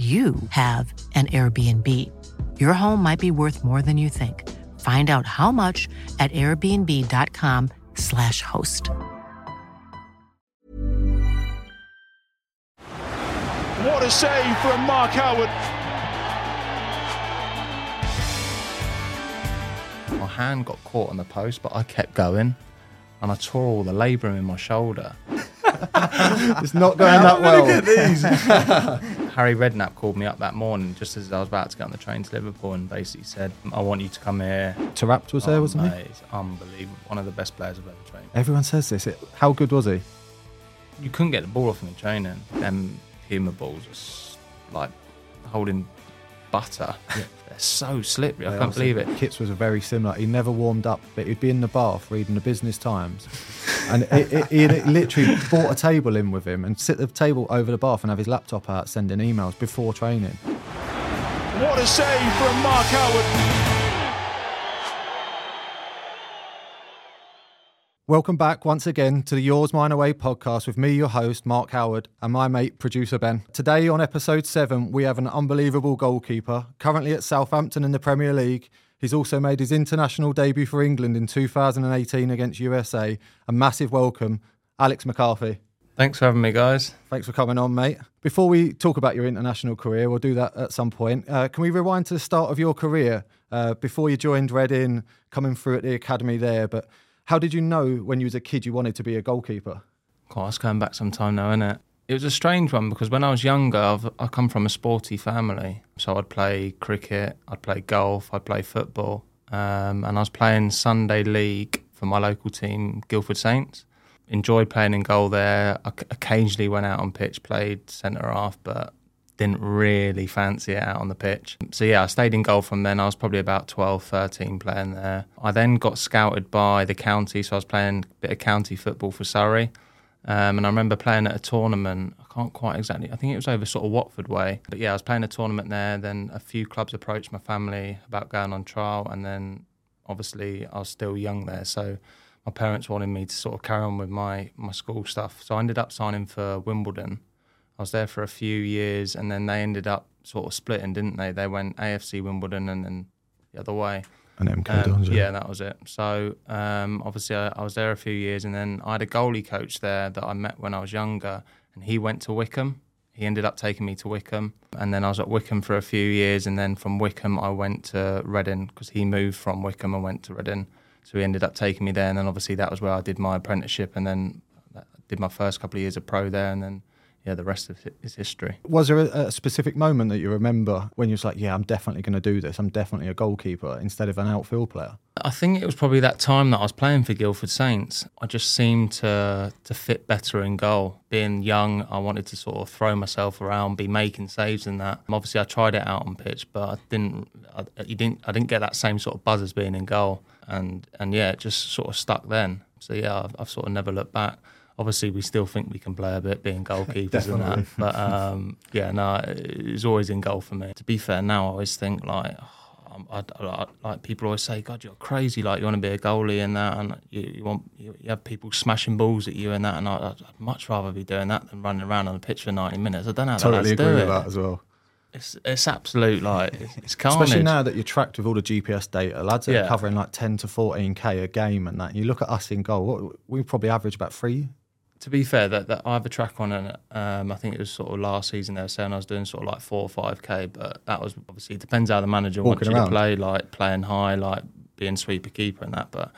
you have an Airbnb. Your home might be worth more than you think. Find out how much at airbnb.com/slash host. What a save from Mark Howard. My hand got caught on the post, but I kept going and I tore all the labrum in my shoulder. It's not going that well. Harry Redknapp called me up that morning just as I was about to get on the train to Liverpool and basically said, I want you to come here. Taarabt was there, Oh, wasn't he? It's unbelievable. One of the best players I've ever trained. Everyone says this. It, how good was he? You couldn't get the ball off him in training. Them Puma balls are like holding butter. They're so slippery. I They can't believe it. Kits was very similar. He never warmed up, but he'd be in the bath reading the Business Times, and it, it, he literally brought a table in with him and sit the table over the bath and have his laptop out sending emails before training. What a save from Mark Howard. Welcome back once again to the Yours Mine Away podcast with me, your host, Mark Howard, and my mate, producer Ben. Today on episode seven, we have an unbelievable goalkeeper, currently at Southampton in the Premier League. He's also made his international debut for England in 2018 against USA. A massive welcome, Alex McCarthy. Thanks for having me, guys. Thanks for coming on, mate. Before we talk about your international career, we'll do that at some point. Uh, can we rewind to the start of your career uh, before you joined Reading, coming through at the academy there? But how did you know when you was a kid you wanted to be a goalkeeper? God, that's going back some time now, isn't it? It was a strange one because when I was younger, I've, I come from a sporty family. So I'd play cricket, I'd play golf, I'd play football. Um, and I was playing Sunday League for my local team, Guildford Saints. Enjoyed playing in goal there. I occasionally went out on pitch, played centre half, but didn't really fancy it out on the pitch. So yeah, I stayed in goal from then. I was probably about 12, 13 playing there. I then got scouted by the county, so I was playing a bit of county football for Surrey. Um, and I remember playing at a tournament. I can't quite exactly. I think it was over sort of Watford way. But yeah, I was playing a tournament there. Then a few clubs approached my family about going on trial, and then obviously I was still young there, so my parents wanted me to sort of carry on with my my school stuff. So I ended up signing for Wimbledon. I was there for a few years, and then they ended up sort of splitting, didn't they? They went AFC Wimbledon, and then the other way. And MK Um, Dons, yeah, that was it. So um, obviously, I, I was there a few years, and then I had a goalie coach there that I met when I was younger, and he went to Wycombe. He ended up taking me to Wycombe, and then I was at Wycombe for a few years, and then from Wycombe I went to Reading because he moved from Wycombe and went to Reading. So he ended up taking me there, and then obviously that was where I did my apprenticeship, and then I did my first couple of years of pro there, and then yeah, the rest of it is history. Was there a, a specific moment that you remember when you was like, yeah, I'm definitely going to do this. I'm definitely a goalkeeper instead of an outfield player? I think it was probably that time that I was playing for Guildford Saints. I just seemed to to fit better in goal. Being young, I wanted to sort of throw myself around, be making saves and that. Obviously, I tried it out on pitch, but I didn't. I, you didn't. I didn't get that same sort of buzz as being in goal. And and yeah, it just sort of stuck then. So yeah, I've, I've sort of never looked back. Obviously, we still think we can play a bit being goalkeepers and that. But um, yeah, no, it's always in goal for me. To be fair, now I always think like. oh, I, I- I- like people always say, God, you're crazy. Like you want to be a goalie and that, and you, you want you, you have people smashing balls at you and that. And I, I'd I'd much rather be doing that than running around on the pitch for 90 minutes. I don't know how Totally agree with it. that as well. It's it's absolute like it's, carnage. Especially now that you're tracked with all the GPS data, lads that Yeah. are covering like 10 to 14k a game and that. You look at us in goal, what, we probably average about three. To be fair, that, that I have a track on, and um, I think it was sort of last season they were saying I was doing sort of like four or five k, but that was obviously it depends how the manager wants you around. to play, like playing high, like being sweeper keeper and that. But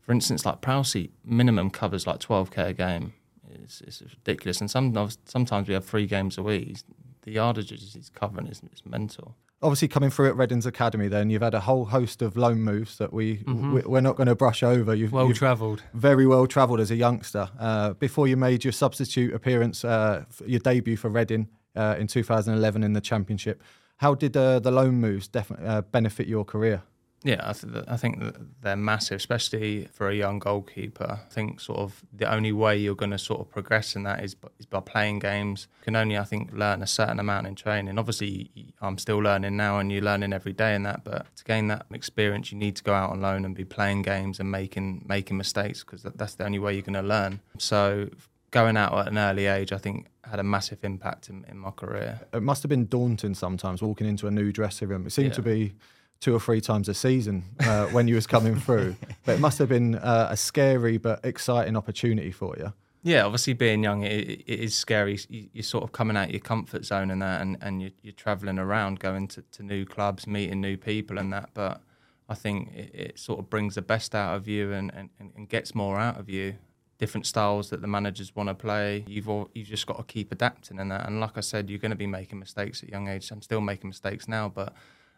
for instance, like Prowsey, minimum covers like twelve k a game. It's, it's ridiculous, and some sometimes we have three games a week. The yardages he's covering is, is mental. Obviously, coming through at Reading's Academy, then you've had a whole host of loan moves that we, we we're not going to brush over. You've, well travelled, very well travelled as a youngster. Uh, before you made your substitute appearance, uh, your debut for Reading uh, in 2011 in the Championship, how did uh, the loan moves definitely uh, benefit your career? Yeah, I, th- I think that they're massive, especially for a young goalkeeper. I think sort of the only way you're going to sort of progress in that is by, is by playing games. You can only, I think, learn a certain amount in training. Obviously, I'm still learning now, and you're learning every day in that. But to gain that experience, you need to go out on loan and be playing games and making making mistakes because that, that's the only way you're going to learn. So going out at an early age, I think, had a massive impact in, in my career. It must have been daunting sometimes walking into a new dressing room. It seemed Yeah. to be two or three times a season uh, when you was coming through, but it must have been uh, a scary but exciting opportunity for you. Yeah, obviously being young, it, it is scary. You- You're sort of coming out your comfort zone and that, and, and you're, you're traveling around, going to, to new clubs, meeting new people and that. But I think it, it sort of brings the best out of you and, and, and gets more out of you. Different styles that the managers want to play. You've all, you've just got to keep adapting and that. And like I said, you're going to be making mistakes at young age. I'm still making mistakes now, but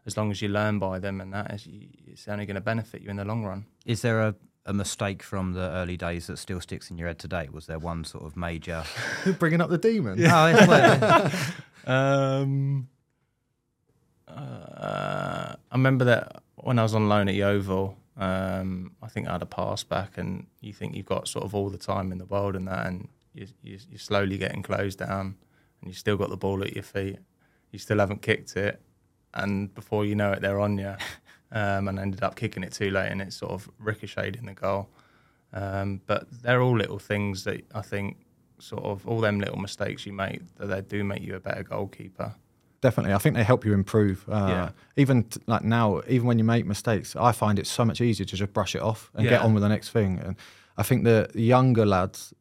as long as you learn by them and that, it's, it's only going to benefit you in the long run. Is there a, a mistake from the early days that still sticks in your head today? Was there one sort of major? Bringing up the demon. Oh, it's- well, Um, uh, I remember that when I was on loan at Yeovil, um, I think I had a pass back, and you think you've got sort of all the time in the world and that, and you, you, you're slowly getting closed down, and you still got the ball at your feet, you still haven't kicked it, and before you know it, they're on you, um, and ended up kicking it too late, and it sort of ricocheted in the goal. Um, but they're all little things that I think sort of all them little mistakes you make that they do make you a better goalkeeper. Definitely, I think they help you improve. Uh, Yeah. Even t- like now, even when you make mistakes, I find it so much easier to just brush it off and get on with the next thing. And I think the younger lads,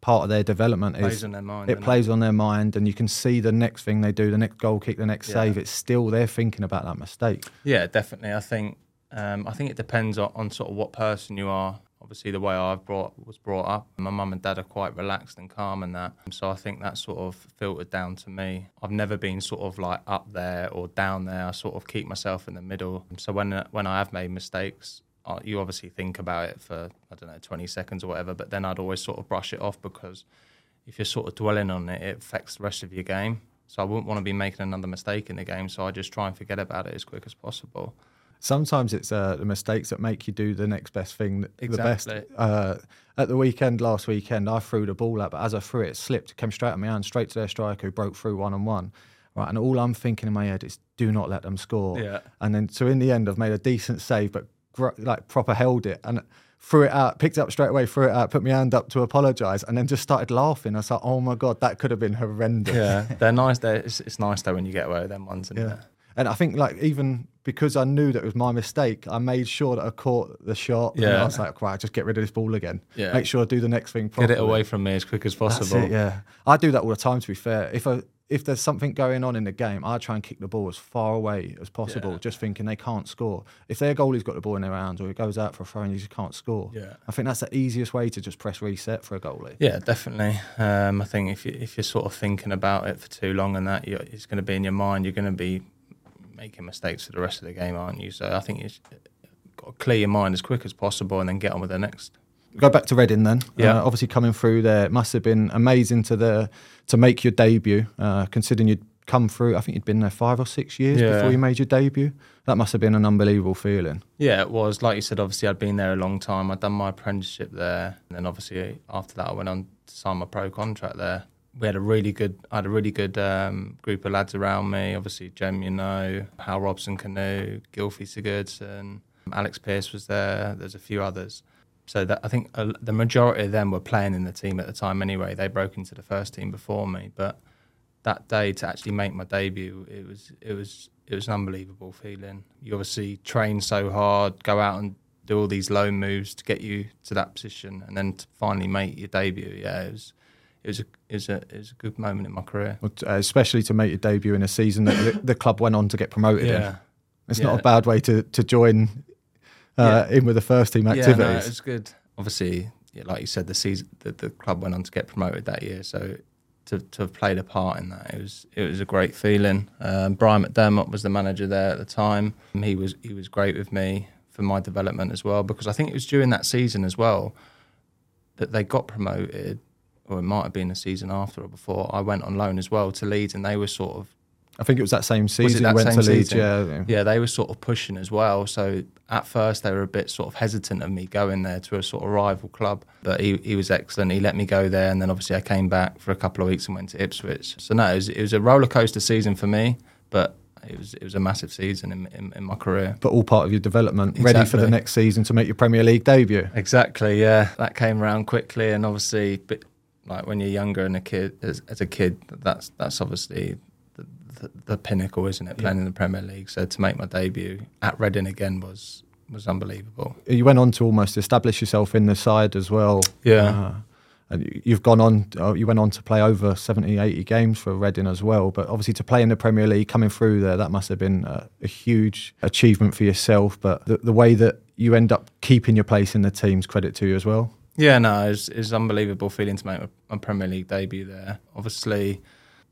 part of their development Plays is on their mind, It doesn't it? plays on their mind, and you can see the next thing they do, the next goal kick, the next Yeah. save. It's still they're thinking about that mistake. Yeah, definitely. I think um, I think it depends on, on sort of what person you are. Obviously, the way I've brought was brought up, my mum and dad are quite relaxed and calm and that. So I think that sort of filtered down to me. I've never been sort of like up there or down there. I sort of keep myself in the middle. So when when I have made mistakes, uh, you obviously think about it for I don't know 20 seconds or whatever. But then I'd always sort of brush it off because if you're sort of dwelling on it, it affects the rest of your game. So I wouldn't want to be making another mistake in the game. So I just try and forget about it as quick as possible. Sometimes it's uh, the mistakes that make you do the next best thing. th- The best. Exactly. Uh, at the weekend, last weekend, I threw the ball out, but as I threw it, it slipped, came straight at my hand, straight to their striker, who broke through one on one. Right, and all I'm thinking in my head is, do not let them score. Yeah. And then, so in the end, I've made a decent save, but like proper held it and threw it out, picked it up straight away, threw it out, put my hand up to apologise, and then just started laughing. I was like, oh my god, that could have been horrendous. Yeah, they're nice. They're, it's, it's nice though when you get away with them ones. Yeah. it? And I think like even because I knew that it was my mistake, I made sure that I caught the shot. And Yeah. I was like, right, just get rid of this ball again. Yeah. Make sure I do the next thing Get it away from me as quick as possible. it, yeah. I do that all the time to be fair. If I if there's something going on in the game, I try and kick the ball as far away as possible, Yeah. just thinking they can't score. If their goalie's got the ball in their hands or it goes out for a throw and you just can't score. Yeah. I think that's the easiest way to just press reset for a goalie. Yeah, definitely. Um, I think if you, if you're sort of thinking about it for too long and that, you're, it's going to be in your mind. You're going to be making mistakes for the rest of the game, aren't you? So I think you've got to clear your mind as quick as possible and then get on with the next. Go back to Reading then. Yeah. Uh, obviously coming through there, it must have been amazing to the to make your debut. Uh, considering you'd come through, I think you'd been there five or six years Yeah. before you made your debut. That must have been an unbelievable feeling. Yeah, it was. Like you said, obviously I'd been there a long time. I'd done my apprenticeship there. And then obviously after that I went on to sign my pro contract there. We had a really good, I had a really good um, group of lads around me. Obviously, Jem, you know, Hal Robson Kanu, Gylfi Sigurdsson, Alex Pearce was there. There's a few others. So that I think uh, the majority of them were playing in the team at the time anyway. They broke into the first team before me, but that day to actually make my debut, it was it was it was an unbelievable feeling. You obviously train so hard, go out and do all these loan moves to get you to that position, and then to finally make your debut. Yeah, it was it was a it was a it was a good moment in my career. Uh, especially to make your debut in a season that the, the club went on to get promoted Yeah. in. It's Yeah. not a bad way to to join uh, in with the first team activities. Yeah, no, it was good. Obviously, yeah, like you said, the season the, the club went on to get promoted that year, so to, to have played a part in that, it was it was a great feeling. Um, Brian McDermott was the manager there at the time. He was he was great with me for my development as well because I think it was during that season as well that they got promoted, or it might have been the season after or before. I went on loan as well to Leeds, and they were sort of I think it was that same was season it that you went same to Leeds. season? Yeah, Yeah, they were sort of pushing as well. So at first they were a bit sort of hesitant of me going there to a sort of rival club. But he, he was excellent. He let me go there, and then obviously I came back for a couple of weeks and went to Ipswich. So no, it was, it was a roller coaster season for me, but it was it was a massive season in, in, in my career. but all part of your development, ready for the next season to make your Premier League debut. Exactly, yeah. That came around quickly, and obviously, but like when you're younger and a kid, as, as a kid, that's that's obviously the, pinnacle, isn't it? Playing in the Premier League. So to make my debut at Reading again was was unbelievable. You went on to almost establish yourself in the side as well. Yeah. Uh, and you- you've gone on, uh, you went on to play over 70, 80 games for Reading as well. But obviously, to play in the Premier League, coming through there, that must have been a, a huge achievement for yourself. But the, the way that you end up keeping your place in the team's credit to you as well. Yeah, no, it's, an unbelievable feeling to make my, my Premier League debut there. Obviously,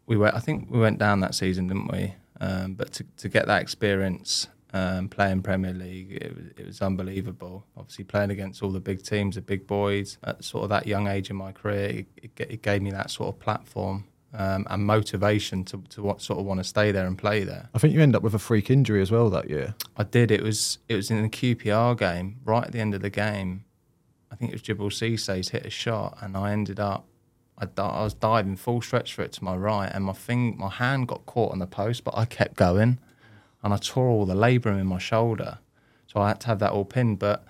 we went. I think we went down that season, didn't we? Um, but to, to get that experience um, playing Premier League, it was, it was unbelievable. Obviously, playing against all the big teams, the big boys, at sort of that young age in my career, it, it, it gave me that sort of platform um, and motivation to, to what sort of want to stay there and play there. I think you end up with a freak injury as well that year. I did. It was it was in the QPR game, right at the end of the game. I think it was Djibril Cissé hit a shot, and I ended up. I, di- I was diving full stretch for it to my right, and my thing, my hand got caught on the post, but I kept going, and I tore all the labrum in my shoulder, so I had to have that all pinned. But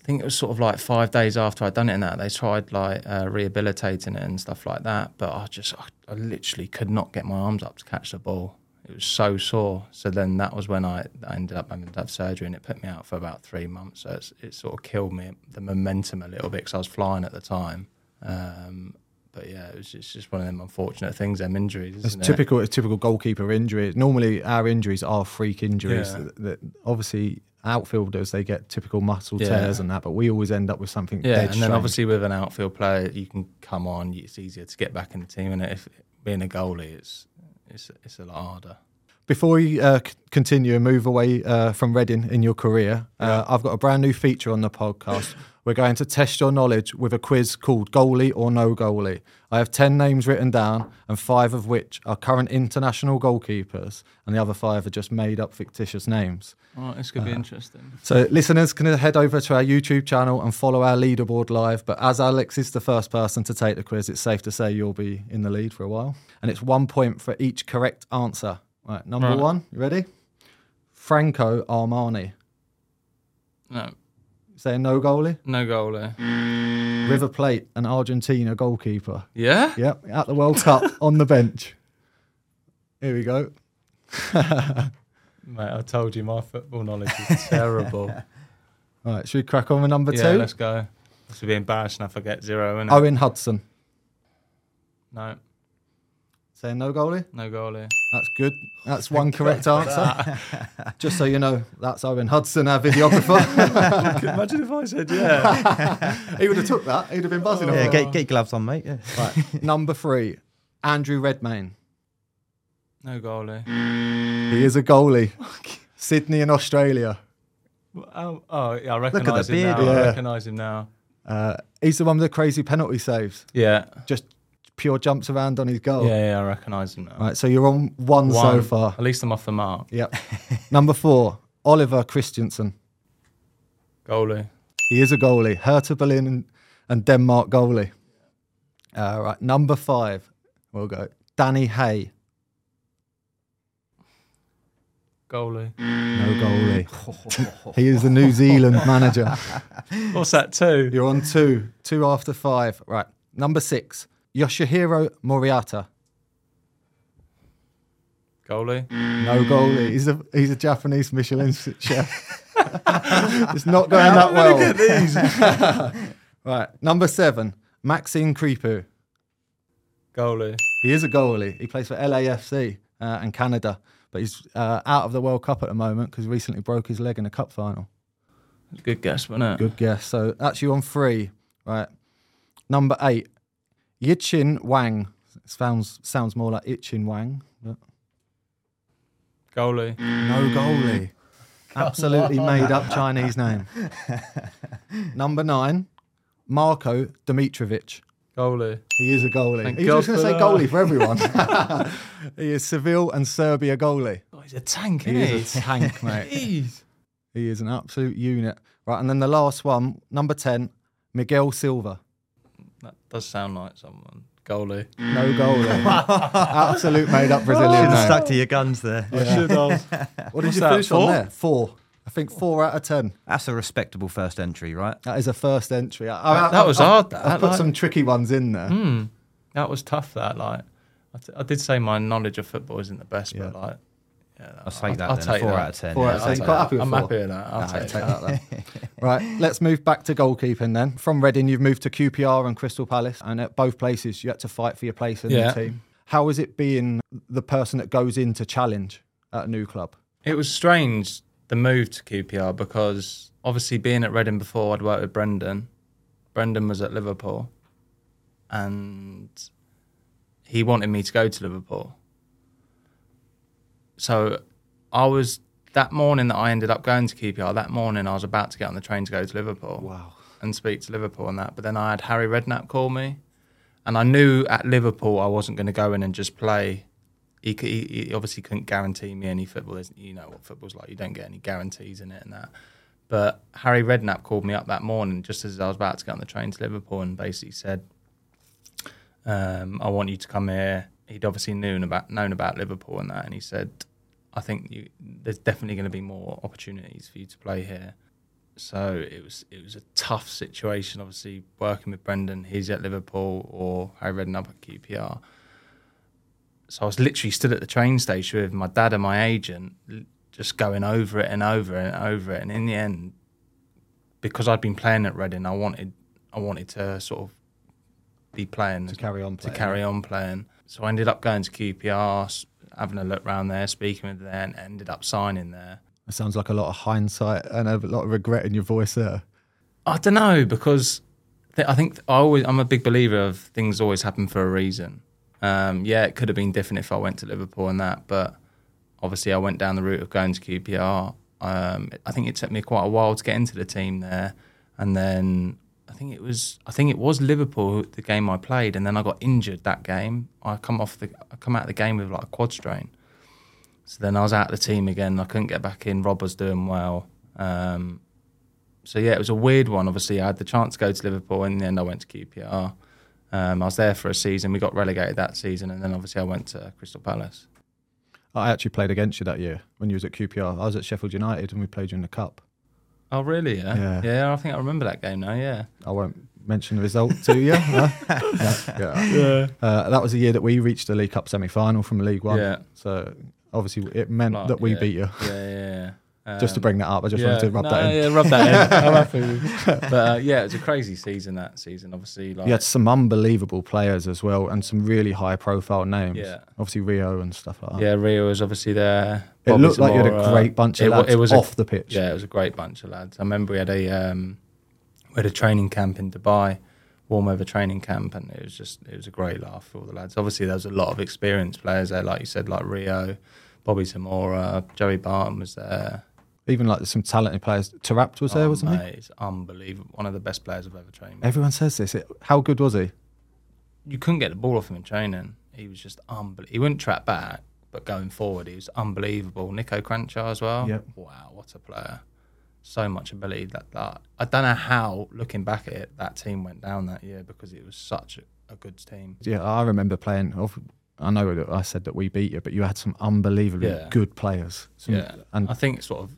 I think it was sort of like five days after I'd done it, and that they tried like uh, rehabilitating it and stuff like that. But I just, I, I literally could not get my arms up to catch the ball. It was so sore. So then that was when I, I ended up having to have surgery, and it put me out for about three months. So it sort of killed me the momentum a little bit because I was flying at the time. Um, but yeah, it was just, it's just one of them unfortunate things, them injuries. It's it? typical, a typical goalkeeper injury. Normally, our injuries are freak injuries. Yeah. That, that obviously, outfielders they get typical muscle Yeah. tears and that, but we always end up with something. Yeah, and then strange. obviously with an outfield player, you can come on. It's easier to get back in the team, and if being a goalie, it's it's it's a lot harder. Before you uh, continue and move away uh, from Reading in your career, uh, I've got a brand new feature on the podcast. We're going to test your knowledge with a quiz called Goalie or No Goalie. I have 10 names written down, and five of which are current international goalkeepers, and the other five are just made up fictitious names. All right, this could be interesting. So, listeners can head over to our YouTube channel and follow our leaderboard live. But as Alex is the first person to take the quiz, it's safe to say you'll be in the lead for a while. And it's one point for each correct answer. Right, number Right. one, you ready? Franco Armani. No, Saying no goalie. no goalie. River Plate, an Argentina goalkeeper. Yeah, Yep, at the World Cup on the bench. Here we go. mate. I told you my football knowledge is terrible. All right, should we crack on with number yeah, two? let's go. This would be embarrassing if I get zero. Innit? Owen Hudson. No, Saying no goalie. no goalie. That's good. That's one correct answer. Just so you know, that's Owen Hudson, our videographer. Imagine if I said yeah. he would have took that. He'd have been buzzing. Yeah, get, get gloves on, mate. Yeah. Right. Number three, Andrew Redmayne. no goalie. He is a goalie. Sydney in Australia. Oh, oh yeah, I the recognise him beard. now. I Yeah. recognise him now. Uh, he's the one with the crazy penalty saves. Yeah, Just pure jumps around on his goal. yeah, yeah. I recognise him now. Right, so you're on one, so far. At least I'm off the mark. Yep. Number four, Oliver Christensen. Goalie. He is a goalie. Hertha Berlin and, and Denmark goalie. Uh, right, number five. We'll go. Danny Hay. Goalie. No goalie. he is the New Zealand manager. What's that, two? You're on two. Two after five. Right. Number six. Yoshihiro Moriata. Goalie. No goalie. He's a he's a Japanese Michelin chef. it's not going that well. right. Number seven. Maxime Crépeau. Goalie. He is a goalie. He plays for LAFC uh, and Canada, but he's uh, out of the World Cup at the moment because recently broke his leg in a cup final. Good guess, wasn't it? Good guess. So that's you on three. Right. Number eight. Yichin Wang. Sounds sounds more like Itchin Wang. But Goalie. no goalie. Absolutely made up Chinese name. Number nine. Marco Dimitrovic. Goalie. He is a goalie. Thank He's God just going to say that. goalie for everyone. he is Seville and Serbia goalie. Oh, he's a tank, He isn't is a tank, mate. Jeez. He is an absolute unit. Right, and then the last one, number 10, Miguel Silva. That does sound like someone. Goalie. No goalie. Absolute made up Brazilian Should have name. stuck to your guns there. What did What's you that, finish on four? there? Four. I think four out of ten. That's a respectable first entry, right? That is a first entry. I, I- That was I- hard, I, that, I put like- some tricky ones in there. Hmm. That was tough. That like, I, t- I did say my knowledge of football isn't the best, Yeah. but like, yeah, I'll take that I'll then. take four that. out of ten. Four yeah, out of I'll ten. take Quite that. happy with I'm four. happy with that. I'll Nah, take take that. that right, let's move back to goalkeeping then. From Reading, you've moved to QPR and Crystal Palace, and at both places, you had to fight for your place in Yeah. the team. How is it being the person that goes in to challenge at a new club? It was strange the move to QPR because obviously being at Reading before, I'd worked with Brendan. Brendan was at Liverpool, and he wanted me to go to Liverpool. So I was that morning that I ended up going to QPR. That morning I was about to get on the train to go to Liverpool. Wow. and speak to Liverpool and that. But then I had Harry Redknapp call me, and I knew at Liverpool I wasn't going to go in and just play. He, he, he obviously couldn't guarantee me any football. You know what football's like; you don't get any guarantees in it and that. But Harry Redknapp called me up that morning just as I was about to get on the train to Liverpool and basically said, um, "I want you to come here." He'd obviously known about known about Liverpool and that, and he said, "I think you, there's definitely going to be more opportunities for you to play here." So it was it was a tough situation. Obviously, working with Brendan, he's at Liverpool, or Harry Redknapp at QPR. So I was literally stood at the train station with my dad and my agent, just going over it and over it and over it. And in the end, because I'd been playing at Reading, I wanted I wanted to sort of be playing To carry on to playing. carry on playing. So I ended up going to QPR, having a look round there, speaking with them, and ended up signing there. It sounds like a lot of hindsight and a lot of regret in your voice there. I don't know because th- I think I always I'm a big believer of things always happen for a reason. Um, yeah, it could have been different if I went to Liverpool and that, but obviously I went down the route of going to QPR. Um, I think it took me quite a while to get into the team there, and then think it was I think it was Liverpool the game I played, and then I got injured that game. I come off the I come out of the game with like a quad strain. So then I was out of the team again. I couldn't get back in. Rob was doing well. Um, so yeah, it was a weird one. Obviously, I had the chance to go to Liverpool, and then I went to QPR. Um, I was there for a season. We got relegated that season, and then obviously I went to Crystal Palace. I actually played against you that year when you was at QPR. I was at Sheffield United and we played you in the cup. Oh, really? Yeah. Yeah. I think I remember that game now. Yeah. I won't mention the result to you. no? yeah. yeah. Uh, that was the year that we reached the League Cup semi-final from League One. Yeah. So obviously it meant Like, that we yeah. beat you. Yeah, yeah. Yeah. Just to Um, bring that up, I just wanted to rub no, that in. Yeah, rub that in. I'm happy. with- But uh, yeah, it was a crazy season that season. Obviously, like You had some unbelievable players as well, and some really high-profile names. Yeah. Obviously Rio and stuff like that. yeah, Rio was obviously there. It Bobby looked like you had a great bunch of It lads it was a- off the pitch. Yeah, it was a great bunch of lads. I remember we had a um, we had a training camp in Dubai, warm weather training camp, and it was just it was a great laugh for all the lads. Obviously, there was a lot of experienced players there, like you said, like Rio, Bobby Zamora, Joey Barton was there. Even like some talented players. Taarabt was there, Oh, wasn't he? Oh, it's unbelievable. One of the best players I've ever trained. with. Everyone says this. It, how good was he? you couldn't get the ball off him in training. He was just unbelievable. He wouldn't track back, but going forward, he was unbelievable. Niko Kranjčar as well. Yep. Wow, what a player! So much ability. That, that I don't know how, looking back at it, that team went down that year because it was such a, a good team. Yeah, I remember playing. I know that I said that we beat you, but you had some unbelievably Yeah. good players. Some- yeah, and I think sort of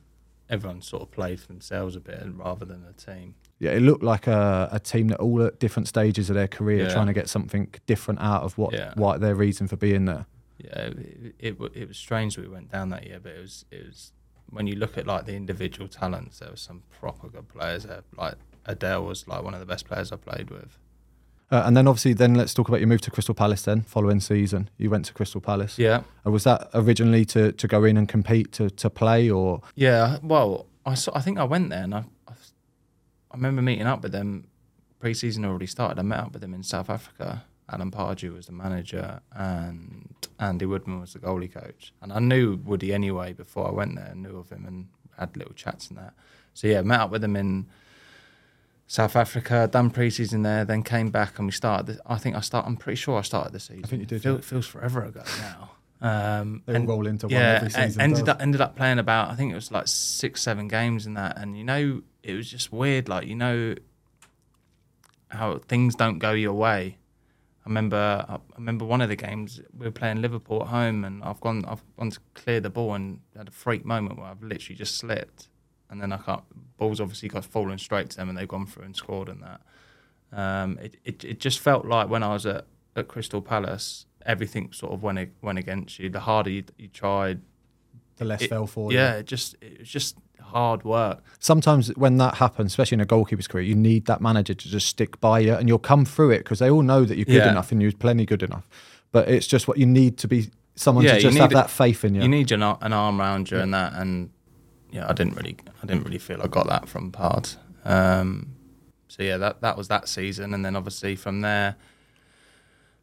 everyone sort of played for themselves a bit rather than a team. yeah, it looked like a, a team that all at different stages of their career Yeah. trying to get something different out of what Yeah. what their reason for being there. Yeah, it, it it was strange that we went down that year, but it was it was when you look at like the individual talents, there was some proper good players there. Like Adel was like one of the best players I played with. Uh, and then obviously, then let's talk about your move to Crystal Palace. Then following season, you went to Crystal Palace. Yeah, Uh, was that originally to, to go in and compete to, to play, or yeah. Well, I saw, I think I went there and I, I I remember meeting up with them. Pre-season already started. I met up with them in South Africa. Alan Pardew was the manager and Andy Woodman was the goalie coach. And I knew Woody anyway before I went there. Knew of him and had little chats and that. So yeah, met up with them in South Africa. Done pre-season there. Then came back and we started. The, I think I start. I'm pretty sure I started the season. I think you did, Feel, yeah. It feels forever ago now. Um, They and- roll into one yeah, every season, Ended does. up, ended up playing about I think it was like six, seven games in that, and you know it was just weird. Like you know how things don't go your way. I remember I remember one of the games we were playing Liverpool at home, and I've gone I've gone to clear the ball and had a freak moment where I've literally just slipped, and then I can't. Balls obviously got fallen straight to them, and they've gone through and scored and that. Um, it, it it just felt like when I was at, at Crystal Palace, everything sort of went went against you. The harder you, you tried, the less it- fell for you? yeah, it just it was just hard work. sometimes when that happens, especially in a goalkeeper's career, you need that manager to just stick by you, and you'll come through it because they all know that you're good Yeah. enough and you're plenty good enough. But it's just what you need to be someone Yeah, to just have it- that faith in you. You need an, an arm around you and that, and yeah, I didn't really, I didn't really feel I got that from Pard. Um, so yeah, that that was that season, and then obviously from there,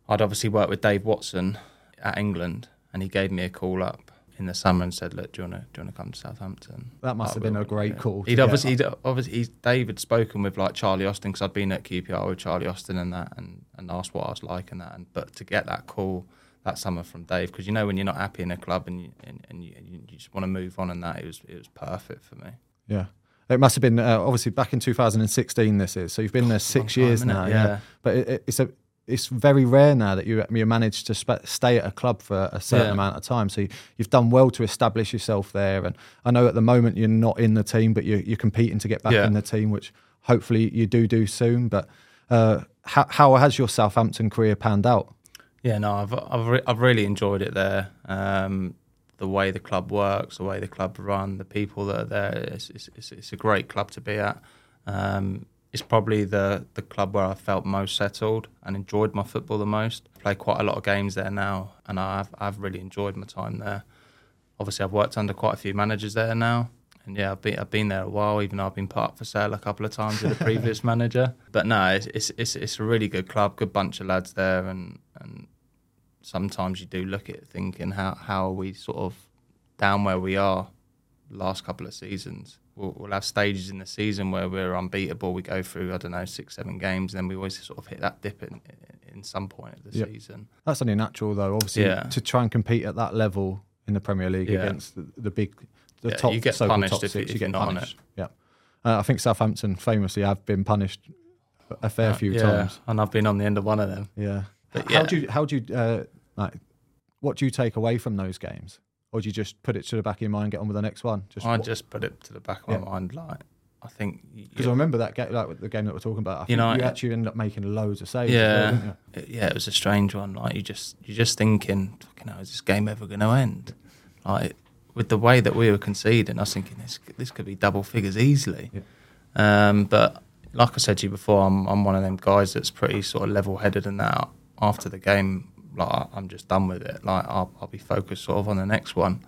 I'd obviously worked with Dave Watson at England, and he gave me a call up in the summer and said, "Look, do you want to do you want to come to Southampton?" That must have been a great call He'd obviously, he'd obviously, he's, Dave had spoken with like Charlie Austin because I'd been at QPR with Charlie Austin and that, and, and asked what I was like and that. And but to get that call that summer from Dave, because you know when you're not happy in a club and you and, and you, you just want to move on and that, it was it was perfect for me. Yeah. It must have been uh, obviously back in 2016. This is so you've been there six time, years now. Yeah. but it, it- it's a it's very rare now that you you manage to sp- stay at a club for a certain Yeah. amount of time. So you, you've done well to establish yourself there. And I know at the moment you're not in the team, but you're, you're competing to get back Yeah. in the team, which hopefully you do do soon. But uh, how how has your Southampton career panned out? Yeah, no, I've I've, re- I've really enjoyed it there. Um, the way the club works, the way the club run, the people that are there. It's it's, it's, it's a great club to be at. Um, it's probably the the club where I felt most settled and enjoyed my football the most. I Play quite a lot of games there now, and I've I've really enjoyed my time there. Obviously, I've worked under quite a few managers there now. And yeah, I've been I've been there a while, even though I've been put up for sale a couple of times with the previous manager. But no, it's, it's it's it's a really good club, good bunch of lads there, and sometimes you do look at thinking how how are we sort of down where we are last couple of seasons. We'll, we'll have stages in the season where we're unbeatable. We go through I don't know six seven games, and then we always sort of hit that dip in in some point of the Yep. season. That's only natural though. Obviously, Yeah. to try and compete at that level in the Premier League Yeah. against the, the big, the Yeah, top, you get punished top if you- six, if you get punished. Yeah, uh, I think Southampton famously have been punished a fair few Uh, yeah, times. and I've been on the end of one of them. Yeah. But How do you how do you uh, like what do you take away from those games, or do you just put it to the back of your mind, and get on with the next one? I just put it to the back of my Yeah. mind, like I think because I remember that game, like the game that we're talking about. I think You know, you actually ended up making loads of saves. Yeah, yeah, it was a strange one. Like you just, you're just thinking, fucking hell, is this game ever going to end? Like with the way that we were conceding, I was thinking this, this could be double figures easily. Um, but like I said to you before, I'm, I'm one of them guys that's pretty sort of level-headed, and that after the game, like I'm just done with it. Like I'll, I'll be focused sort of on the next one.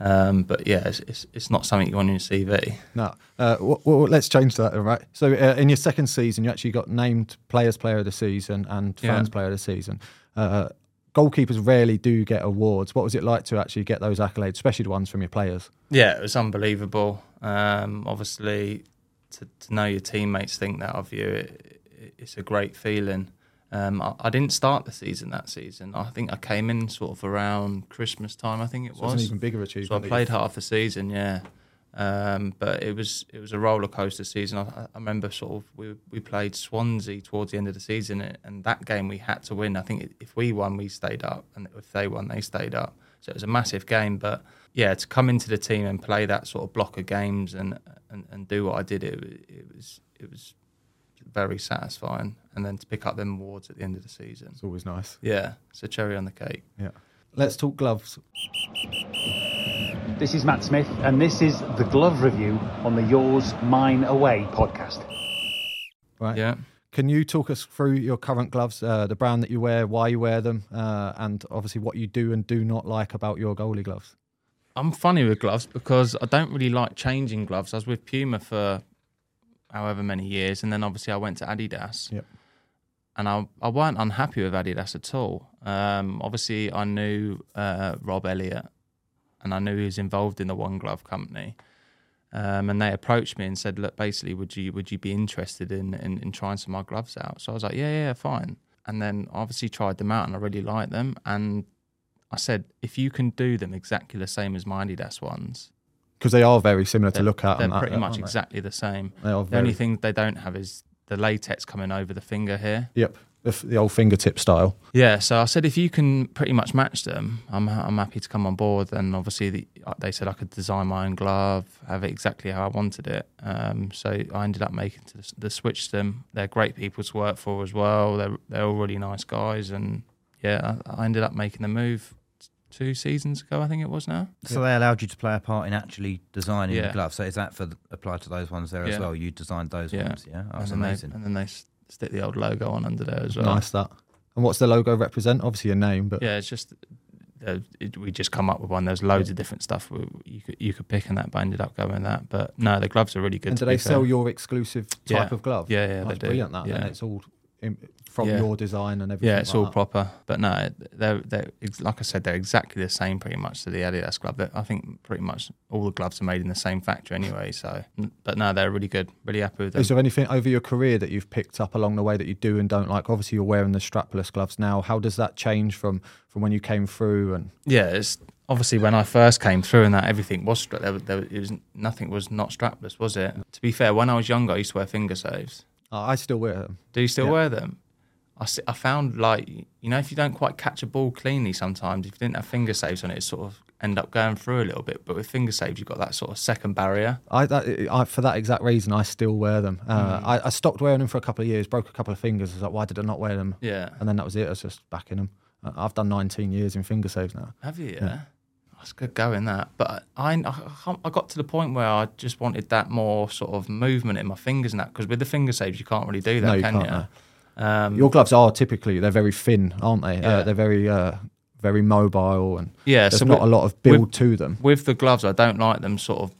Um, but yeah, it's, it's it's not something you want on your CV. No. Uh, well, well, let's change that, all right? So, uh, in your second season, you actually got named Players Player of the Season and Yeah. Fans Player of the Season. Uh, goalkeepers rarely do get awards. What was it like to actually get those accolades, especially the ones from your players? Yeah, it was unbelievable. Um, obviously, to, to know your teammates think that of you, it, it, it's a great feeling. Um, I, I didn't start the season that season. I think I came in sort of around Christmas time. I think it So it's was. an even bigger achievement. So I played half the season, yeah. Um, but it was it was a roller coaster season. I, I remember sort of we we played Swansea towards the end of the season, and that game we had to win. I think if we won, we stayed up, and if they won, they stayed up. So it was a massive game. But yeah, to come into the team and play that sort of block of games and and, and do what I did, it, it was it was very satisfying. And then to pick up them awards at the end of the season, It's always nice. yeah, it's a cherry on the cake. Yeah. Let's talk gloves. This is Matt Smith, and this is the glove review on the Yours, Mine, Away podcast. Right. Yeah. Can you talk us through your current gloves, uh, the brand that you wear, why you wear them, uh, and obviously what you do and do not like about your goalie gloves? I'm funny with gloves because I don't really like changing gloves. I was with Puma for however many years, and then obviously I went to Adidas. Yep. And I, I weren't unhappy with Adidas at all. Um, obviously, I knew uh, Rob Elliott, and I knew he was involved in the One Glove company. Um, and they approached me and said, "Look, basically, would you would you be interested in, in in trying some of my gloves out?" So I was like, "Yeah, yeah, fine." And then obviously tried them out, and I really liked them. And I said, "If you can do them exactly the same as my Adidas ones, Because they are very similar to they're, look at. they're that, pretty much they? exactly the same. The only thing they don't have is the latex coming over the finger here. Yep. The, f- the old fingertip style. Yeah, so I said if you can pretty much match them, I'm I'm happy to come on board. And obviously, the, uh, they said I could design my own glove, have it exactly how I wanted it. Um, so I ended up making the, the switch to them. They're great people to work for as well. They're they're all really nice guys, and yeah, I, I ended up making the move two seasons ago. I think it was now. So they allowed you to play a part in actually designing Yeah. the gloves. So is that for the, applied to those ones there as Yeah. well? You designed those Yeah. ones, yeah? and Oh, That's then they amazing. and then they stick the old logo on under there as well. Nice that. And what's the logo represent? Obviously a name, but Yeah, it's just uh, it, we just come up with one. There's loads of different stuff we, you could you could pick, and that, but I ended up going that. But no, the gloves are really good. and to do they sell fair. your exclusive type Yeah. of glove? Yeah, yeah, That's they do. brilliant. That. Yeah. And it's all in, from Yeah. your design and everything. Yeah, it's like all that. proper. But no, they're they're like I said, they're exactly the same pretty much to the Adidas glove. I think pretty much all the gloves are made in the same factory anyway. So, but no, they're really good. Really happy with them. Is there anything over your career that you've picked up along the way that you do and don't like? Obviously, you're wearing the strapless gloves now. How does that change from from when you came through? And Yeah, it's obviously when I first came through and that everything was there, there, was nothing was not strapless, was it? To be fair, when I was younger, I used to wear finger saves. Uh, I still wear them. Do you still Yeah. wear them? I, I found like you know if you don't quite catch a ball cleanly sometimes if you didn't have finger saves on it, it sort of end up going through a little bit. But with finger saves, you've got that sort of second barrier. I, that, I for that exact reason, I still wear them. Uh, Mm. I, I stopped wearing them for a couple of years, broke a couple of fingers. I was like, why did I not wear them? Yeah. And then that was it. I was just back in them. I've done 19 years in finger saves now. Have you? Yeah. That's good going that. But I, I, I got to the point where I just wanted that more sort of movement in my fingers and that because with the finger saves you can't really do that, No, you can can't, you? no. Um, Your gloves are typically they're very thin, aren't they? Yeah. Uh, they're very uh, very mobile and Yeah, there's so not with- a lot of build with- to them. with the gloves, I don't like them sort of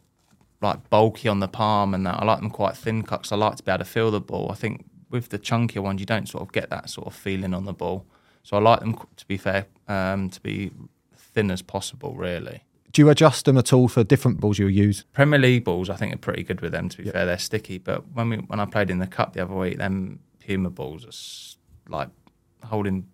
like bulky on the palm and that. I like them quite thin cut 'cause I like to be able to feel the ball. I think with the chunkier ones, you don't sort of get that sort of feeling on the ball. So I like them to be fair, um, to be thin as possible, really. Do you adjust them at all for different balls you use? Premier League balls, I think, are pretty good with them. To be fair, they're sticky. But when we when I played in the cup the other week, them Puma balls are s- like holding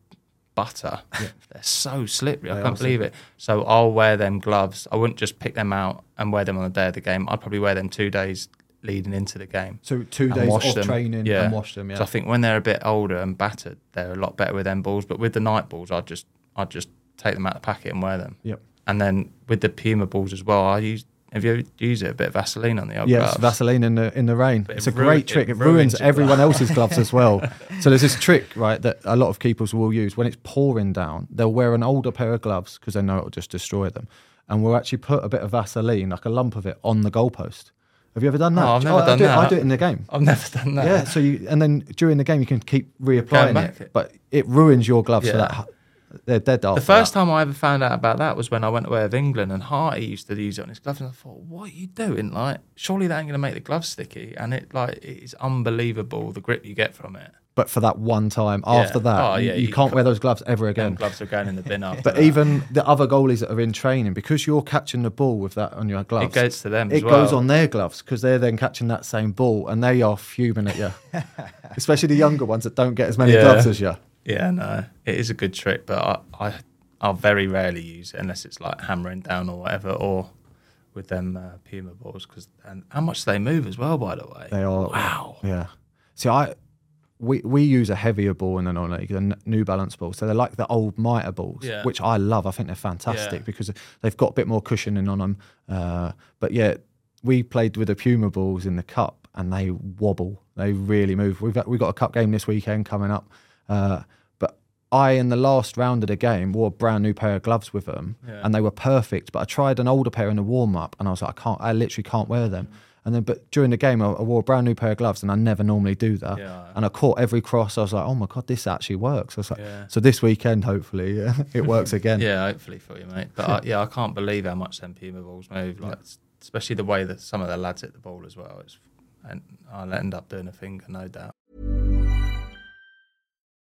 butter. They're so slippery. I can't believe it. So I'll wear them gloves. I wouldn't just pick them out and wear them on the day of the game. I'd probably wear them two days leading into the game. So two days wash them. training yeah. and wash them. Yeah. So I think when they're a bit older and battered, they're a lot better with them balls. But with the night balls, I'd just I'd just take them out of the packet and wear them. Yep. And then with the Puma balls as well, I use. Have you ever used it? A bit of Vaseline on the old Yes, gloves. Vaseline in the in the rain. But It's it a great trick. it ruins ruins everyone else's gloves as well. So there's this trick, right, that a lot of keepers will use when it's pouring down. They'll wear an older pair of gloves because they know it'll just destroy them, and we'll actually put a bit of Vaseline, like a lump of it, on the goalpost. Have you ever done that? Oh, I've never I done do It, I do it in the game. I've never done that. Yeah, so you and then during the game you can keep reapplying it, but it ruins your gloves. Yeah. that they're dead after The first time I ever found out about that was when I went away with England and Harty used to use it on his gloves, and I thought, "What are you doing? Like, surely that ain't going to make the gloves sticky." And it like it is unbelievable the grip you get from it. But for that one time, after that, Oh, you, yeah, you you can't wear those gloves ever again. gloves are going in the bin after. But that. even the other goalies that are in training, because you're catching the ball with that on your gloves, it goes to them. it as well. goes on their gloves because they're then catching that same ball and they are fuming at you. Especially the younger ones that don't get as many Yeah. gloves as you. Yeah, no, it is a good trick, but I, I, I'll very rarely use it unless it's like hammering down or whatever, or with them uh, Puma balls because and how much they move as well. By the way, They are. Wow. Yeah. See, I we we use a heavier ball in the non-league, the New Balance ball. So they're like the old Mitre balls, Yeah. which I love. I think they're fantastic Yeah. because they've got a bit more cushioning on them. Uh, but yeah, we played with the Puma balls in the cup, and they wobble. They really move. We've got, we've got a cup game this weekend coming up. Uh, I, in the last round of the game, wore a brand new pair of gloves with them, Yeah. and they were perfect. But I tried an older pair in the warm up, and I was like, I can't. I literally can't wear them. Mm. And then, but during the game, I, I wore a brand new pair of gloves, and I never normally do that. Yeah. And I caught every cross. I was like, oh my god, this actually works. I was like, Yeah. so this weekend, hopefully, it works again. Yeah, hopefully for you, mate. But I, yeah, I can't believe how much them Puma balls move. Like, especially the way that some of the lads hit the ball as well. It's, and I'll end up doing a finger, no doubt.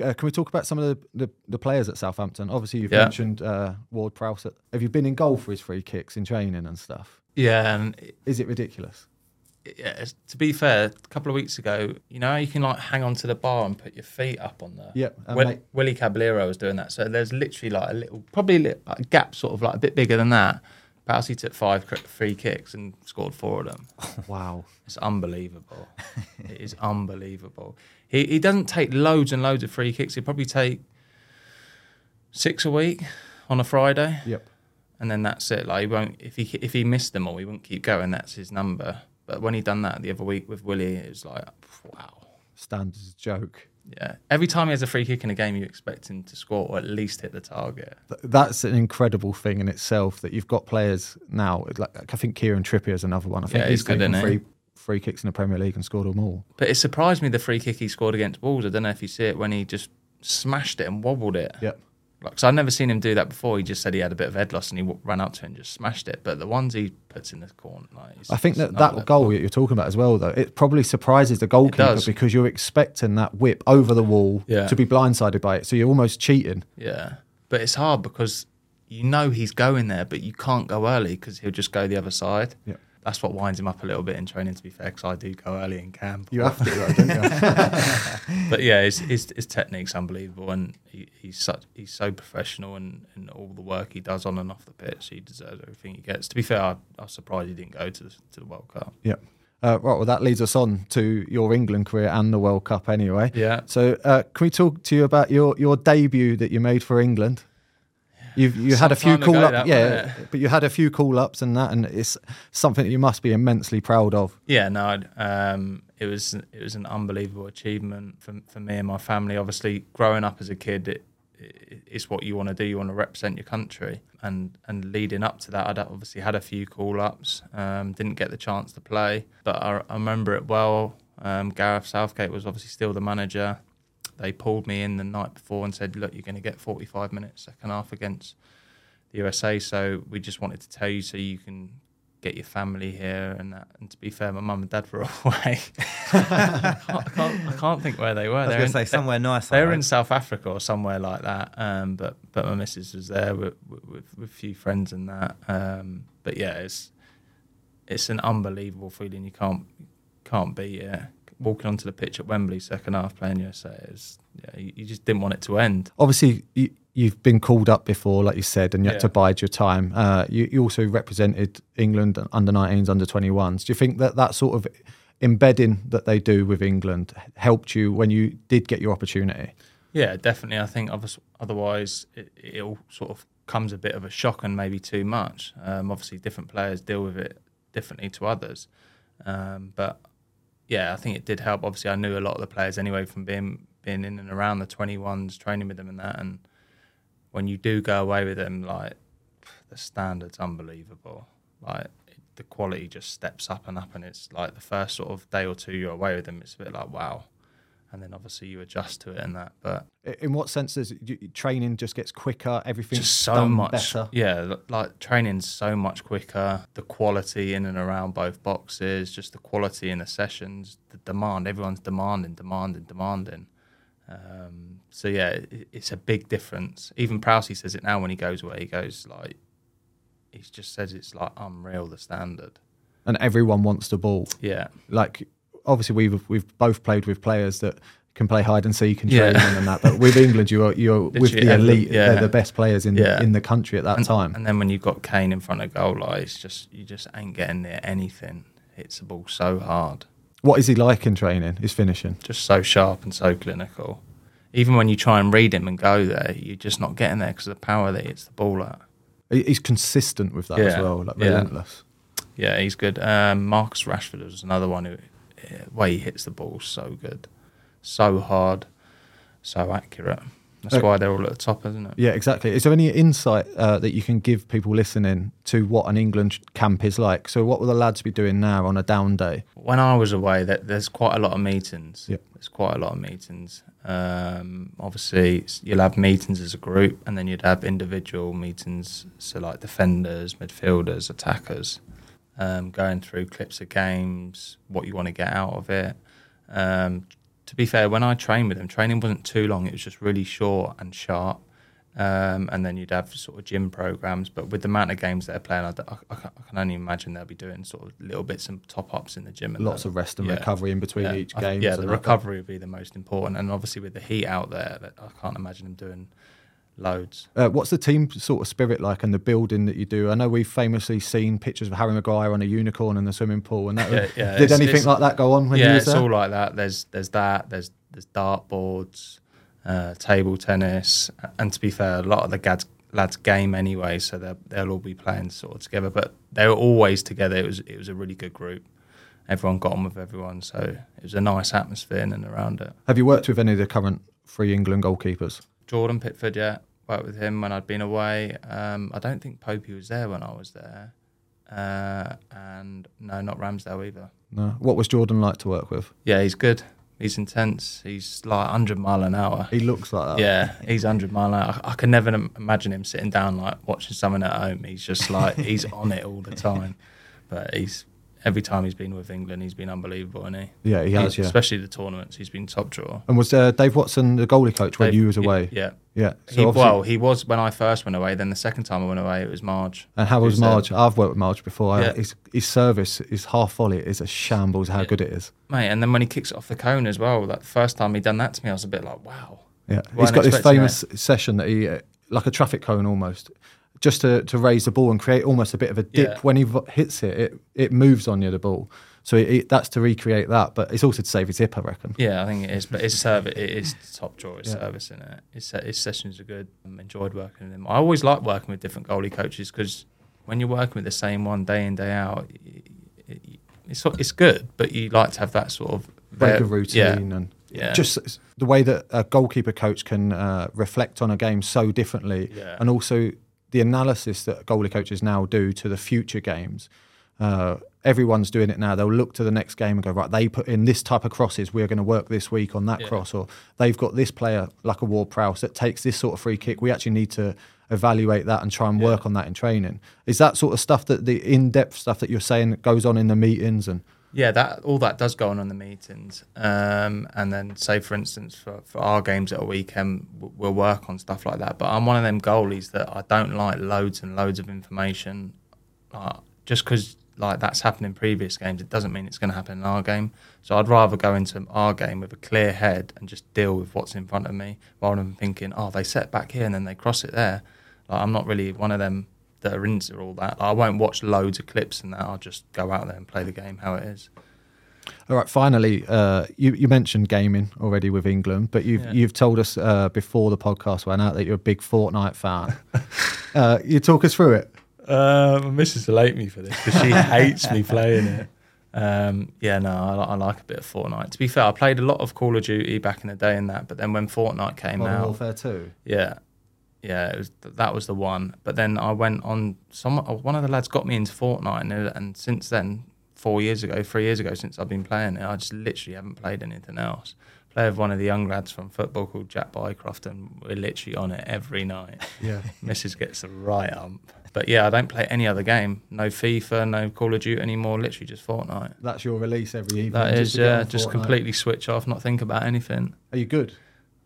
Uh, can we talk about some of the, the, the players at Southampton? Obviously, you've Yeah. mentioned uh, Ward Prowse. Have you been in goal for his free kicks in training and stuff? Yeah, and Is it ridiculous? yeah, to be fair, a couple of weeks ago, you know, you can like hang onto the bar and put your feet up on there. Yeah, and Will, make- Willie Caballero was doing that. So there's literally like a little, probably a, little, like a gap, sort of like a bit bigger than that. He took five free kicks and scored four of them. Wow. It's unbelievable. it is unbelievable. He he doesn't take loads and loads of free kicks. He'd probably take six a week on a Friday, Yep. and then that's it. Like he won't if he if he missed them all, he wouldn't keep going. That's his number. But when he done that the other week with Willie, it was like wow. A joke. Yeah. Every time he has a free kick in a game, you expect him to score or at least hit the target. Th- That's an incredible thing in itself that you've got players now. Like I think Kieran Trippier is another one. I think Yeah, he's he's good, taken free free kicks in the Premier League and scored them all. But it surprised me the free kick he scored against Wolves. I don't know if you see it when he just smashed it and wobbled it. Yep. Like, so I'd never seen him do that before. He just said he had a bit of head loss and he w- ran up to it and just smashed it. But the ones he puts in the corner, like, I think that that goal that you're talking about as well, though, it probably surprises the goalkeeper because you're expecting that whip over the wall Yeah. to be blindsided by it. So you're almost cheating. Yeah, but it's hard because you know he's going there, but you can't go early because he'll just go the other side. Yeah. That's what winds him up a little bit in training. To be fair, because I do go early in camp. You have to, though, don't you? but yeah, his, his his technique's unbelievable, and he, he's such he's so professional, and, and all the work he does on and off the pitch, he deserves everything he gets. To be fair, I, I was surprised he didn't go to the, to the World Cup. Yep. Uh, right, well, that leads us on to your England career and the World Cup anyway. Yeah. So, uh, can we talk to you about your, your debut that you made for England? You've you had a few call ups, that, yeah, but you had a few call ups and that, and it's something that you must be immensely proud of. Yeah, no, um, it was it was an unbelievable achievement for for me and my family. Obviously, growing up as a kid, it, it it's what you want to do. You want to represent your country, and and leading up to that, I'd obviously had a few call ups. Um, didn't get the chance to play, but I, I remember it well. Um, Gareth Southgate was obviously still the manager. They pulled me in the night before and said, "Look, you're going to get 45 minutes second half against the USA. So we just wanted to tell you so you can get your family here and that. And to be fair, my mum and dad were away. I, can't, I, can't, I can't think where they were. I was They going were to say in- somewhere nice. They were in. South Africa or somewhere like that. Um, but but my missus was there with with, with, with a few friends and that. Um, but yeah, it's it's an unbelievable feeling. You can't can't beat it. Walking onto the pitch at Wembley, second half playing USA, is yeah, you, you just didn't want it to end. Obviously, you, you've been called up before, like you said, and you had to bide your time. Uh, you, you also represented England under 19s, under 21s. Do you think that that sort of embedding that they do with England helped you when you did get your opportunity? Yeah, definitely. I think otherwise it, it'll sort of comes a bit of a shock and maybe too much. Um, obviously, different players deal with it differently to others, um, but yeah, I think it did help. Obviously, I knew a lot of the players anyway from being being in and around the 21s, training with them and that. And when you do go away with them, like the standard's unbelievable. Like the quality just steps up and up, and it's like the first sort of day or two you're away with them, it's a bit like wow, and then obviously you adjust to it and that. But in what sense does training just gets quicker? Everything's just so much better. Yeah, like training's so much quicker. The quality in and around both boxes, just the quality in the sessions, the demand. Everyone's demanding, demanding, demanding. Um, so yeah, it, it's a big difference. Even Prowsey says it now when he goes away. He goes like, he just says it's like unreal the standard. And everyone wants the ball. Yeah. Like obviously we've we've both played with players that can play hide and seek and Yeah. training and that. But with England, you're you're with the elite. yeah. They're the best players in Yeah. the, in the country at that and, time. And then when you've got Kane in front of goal, like it's just you just ain't getting near anything. Hits the ball so hard. What is he like in training? His finishing. Just so sharp and so clinical. Even when you try and read him and go there, you're just not getting there because of the power that he hits the ball at. He's consistent with that as well, like relentless. Yeah, he's good. Um, Marcus Rashford was another one who, way he hits the ball, so good, so hard, so accurate. That's Uh, why they're all at the top, isn't it? Yeah, exactly. Is there any insight uh, that you can give people listening to what an England camp is like? So, what will the lads be doing now on a down day? When I was away, there's quite a lot of meetings. Yep. There's quite a lot of meetings. Um, obviously, you'll have meetings as a group, and then you'd have individual meetings. So, like defenders, midfielders, attackers, um, going through clips of games, what you want to get out of it. Um, to be fair, when I trained with them, training wasn't too long. It was just really short and sharp. Um, and then you'd have sort of gym programs, but with the amount of games they're playing, I, I- I can only imagine they'll be doing sort of little bits and top ups in the gym. And Lots of rest and Yeah. recovery in between Yeah. each game. Yeah, the recovery would be the most important, and obviously with the heat out there, I can't imagine them doing loads. Uh, what's the team sort of spirit like and the building that you do? I know we've famously seen pictures of Harry Maguire on a unicorn in the swimming pool, and that Yeah, yeah, did anything like that go on when yeah, it's there? all like that. There's there's that. There's there's dartboards, uh, table tennis, and to be fair, a lot of the lads lads game anyway, so they'll they'll all be playing sort of together. But they were always together. It was it was a really good group. Everyone got on with everyone, so it was a nice atmosphere in and around it. Have you worked with any of the current free England goalkeepers? Jordan Pickford, yeah, worked with him when I'd been away. Um, I don't think Popey was there when I was there, uh, and no, not Ramsdale either. No. What was Jordan like to work with? Yeah, he's good. He's intense. He's like 100 mile an hour. He looks like that. Yeah, he's 100 mile an hour. I, I can never imagine him sitting down like watching someone at home. He's just like he's on it all the time. But he's every time he's been with England, he's been unbelievable, hasn't he? Yeah, he has, He's- yeah. Especially the tournaments, he's been top drawer. And was uh, Dave Watson the goalie coach when you was away? Yeah. Yeah. he, obviously- well, he was when I first went away. Then the second time I went away, it was Marge. And how was said- Marge? I've worked with Marge before. I- His, his service, his half volley is a shambles how good it is. Mate, and then when he kicks it off the cone as well, that first time he done that to me, I was a bit like, wow. Yeah, he's got this famous session that he, uh, like a traffic cone almost, just to, to raise the ball and create almost a bit of a dip. Yeah. When he v- hits it, it, it moves on you, the ball. So it, it- that's to recreate that, but it's also to save his hip, I reckon. Yeah, I think it is. But his service, it is top drawer. His Yeah. service in it. His, his sessions are good. I enjoyed working with him. I always like working with different goalie coaches because when you're working with the same one day in day out, it, it, it's it's good. But you like to have that sort of Break var- routine yeah, and yeah. just the way that a goalkeeper coach can uh, reflect on a game so differently, Yeah. and also the analysis that goalie coaches now do to the future games. Uh, everyone's doing it now. They'll look to the next game and go, right, they put in this type of crosses. We're going to work this week on that Yeah. cross. Or they've got this player, like a Ward Prowse, that takes this sort of free kick. We actually need to evaluate that and try and work on that in training. Is that sort of stuff that the in depth stuff that you're saying goes on in the meetings? And Yeah, that all that does go on in the meetings, um, and then say for instance for, for our games at a weekend, we'll work on stuff like that. But I'm one of them goalies that I don't like loads and loads of information. Uh, just because like that's happened in previous games, it doesn't mean it's going to happen in our game. So I'd rather go into our game with a clear head and just deal with what's in front of me, rather than thinking, oh, they set back here and then they cross it there. Like, I'm not really one of them that are into all that. I won't watch loads of clips and that. I'll just go out there and play the game how it is. All right. Finally, uh, you, you mentioned gaming already with England, but you've Yeah. you've told us uh, before the podcast went out that you're a big Fortnite fan. Uh, you talk us through it. Uh, my missus will hate me for this because she hates me playing it. Um, yeah, no, I, I, like a bit of Fortnite. To be fair, I played a lot of Call of Duty back in the day and that, but then when Fortnite came Modern out, Warfare 2. Yeah, yeah, was, that was the one. But then I went on. Some uh, one of the lads got me into Fortnite, and, uh, and since then, four years ago, three years ago, since I've been playing it, I just literally haven't played anything else. Play with one of the young lads from football called Jack Bycroft, and we're literally on it every night. Yeah, Mrs. gets the right ump. But yeah, I don't play any other game. No FIFA, no Call of Duty anymore. Literally just Fortnite. That's your release every evening. That is, just yeah. Just completely switch off, not think about anything. Are you good?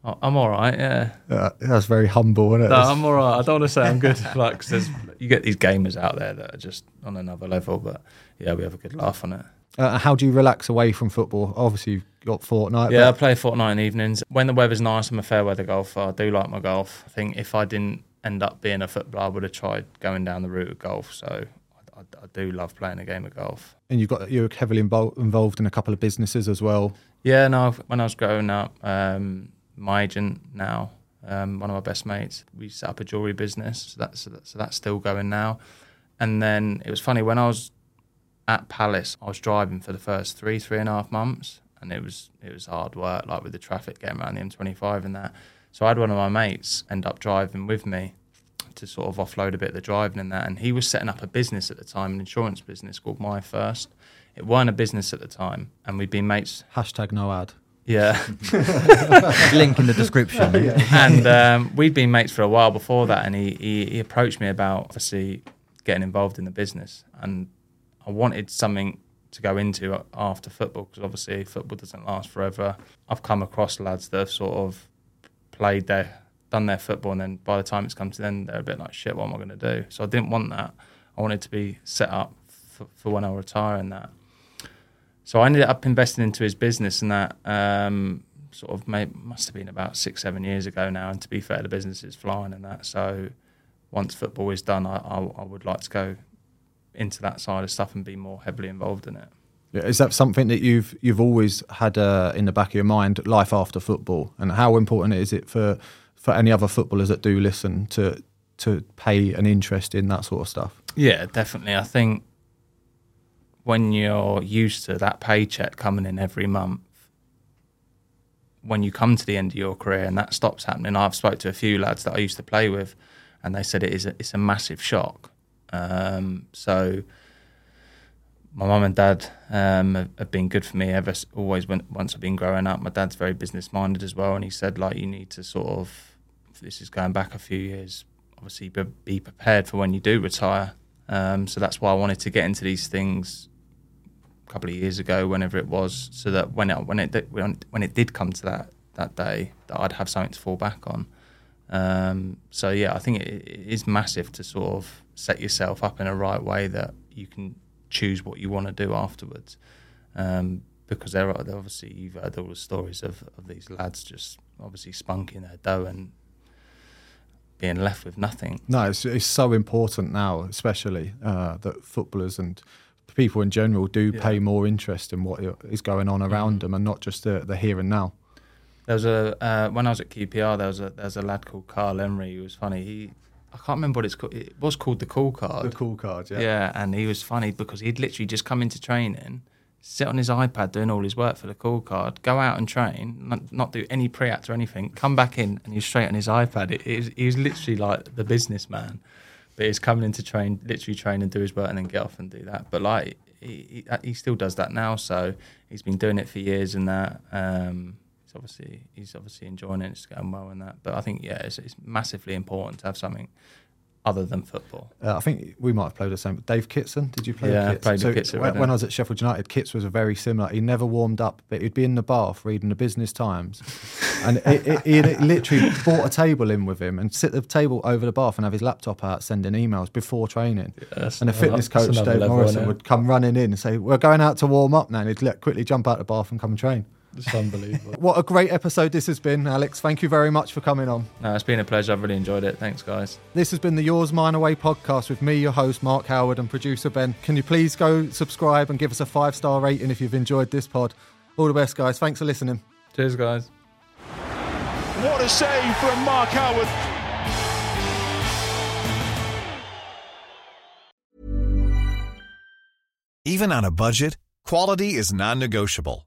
I'm all right, yeah. Uh, that's very humble, isn't it? No, I'm all right. I don't want to say I'm good. like, 'cause there's, you get these gamers out there that are just on another level. But yeah, we have a good laugh on it. Uh, how do you relax away from football? Obviously, you've got Fortnite. Yeah, I play Fortnite in evenings. When the weather's nice, I'm a fair weather golfer. I do like my golf. I think if I didn't end up being a footballer, I would have tried going down the route of golf. So I, I, I do love playing a game of golf. and you've got you're heavily involved involved in a couple of businesses as well. Yeah, no. When I was growing up, um, my agent now, um, one of my best mates, we set up a jewelry business. So that's so, that, so that's still going now. And then it was funny when I was at Palace, I was driving for the first three, three and a half months, and it was it was hard work, like with the traffic getting around the M25 and that. So I had one of my mates end up driving with me to sort of offload a bit of the driving and that. And he was setting up a business at the time, an insurance business called My First. It weren't a business at the time, and we'd been mates. Hashtag no ad. Yeah. Link in the description. and um, we'd been mates for a while before that, and he, he, he approached me about obviously getting involved in the business, and I wanted something to go into after football because obviously football doesn't last forever. I've come across lads that have sort of played their done their football, and then by the time it's come to them, they're a bit like shit. What am I going to do? So I didn't want that. I wanted to be set up for, for when I retire and that. So I ended up investing into his business, and that um, sort of made, must have been about six, seven years ago now. And to be fair, the business is flying and that. So once football is done, I, I, I would like to go into that side of stuff and be more heavily involved in it. Yeah, Is that something that you've you've always had uh, in the back of your mind, life after football, and how important is it for for any other footballers that do listen to to pay an interest in that sort of stuff? Yeah, definitely. I think when you're used to that paycheck coming in every month, when you come to the end of your career and that stops happening, I've spoke to a few lads that I used to play with, and they said it is a, it's a massive shock. Um, so my mum and dad um, have, have been good for me ever always. When once I've been growing up, my dad's very business minded as well, and he said like you need to sort of this is going back a few years. Obviously, be, be prepared for when you do retire. Um, so that's why I wanted to get into these things couple of years ago, whenever it was, so that when it when it when it did come to that that day, that I'd have something to fall back on. Um, so yeah, I think it, it is massive to sort of set yourself up in a right way that you can choose what you want to do afterwards. Um, because there are obviously you've heard all the stories of, of these lads just obviously spunking their dough and being left with nothing. No, it's, it's so important now, especially uh, that footballers and people in general do Yeah. pay more interest in what is going on around them, and not just the, the here and now. There was a uh, when I was at QPR. There was a there was a lad called Karl Henry. who was funny. He I can't remember what it's called. It was called the Cool Card. The cool card, yeah. Yeah, and he was funny because he'd literally just come into training, sit on his iPad doing all his work for the Cool Card, go out and train, not, not do any pre-act or anything, come back in and he's straight on his iPad. It, it was, he was literally like the businessman, but he's coming in to train, literally train and do his work and then get off and do that. But like he, he, he still does that now, so he's been doing it for years and that. Um, he's obviously he's obviously enjoying it, it's going well and that. But I think yeah, it's, it's massively important to have something other than football. Uh, I think we might have played the same. Dave Kitson, did you play Yeah, I played so with Kits at when, Reading. when I was at Sheffield United, Kits was a very similar. He never warmed up, but he'd be in the bath reading the Business Times, and it, it, he literally brought a table in with him and sit the table over the bath and have his laptop out sending emails before training. that's and the fitness that's coach Dave level, Morrison would come running in and say, "We're going out to warm up now," and he'd let, quickly jump out the bath and come train. It's unbelievable. what a great episode this has been, Alex. Thank you very much for coming on. No, it's been a pleasure. I've really enjoyed it. Thanks, guys. This has been the Yours Mine Away podcast with me, your host, Mark Howard, and producer Ben. Can you please go subscribe and give us a five star rating if you've enjoyed this pod? All the best, guys. Thanks for listening. Cheers, guys. What a save from Mark Howard. Even on a budget, quality is non negotiable.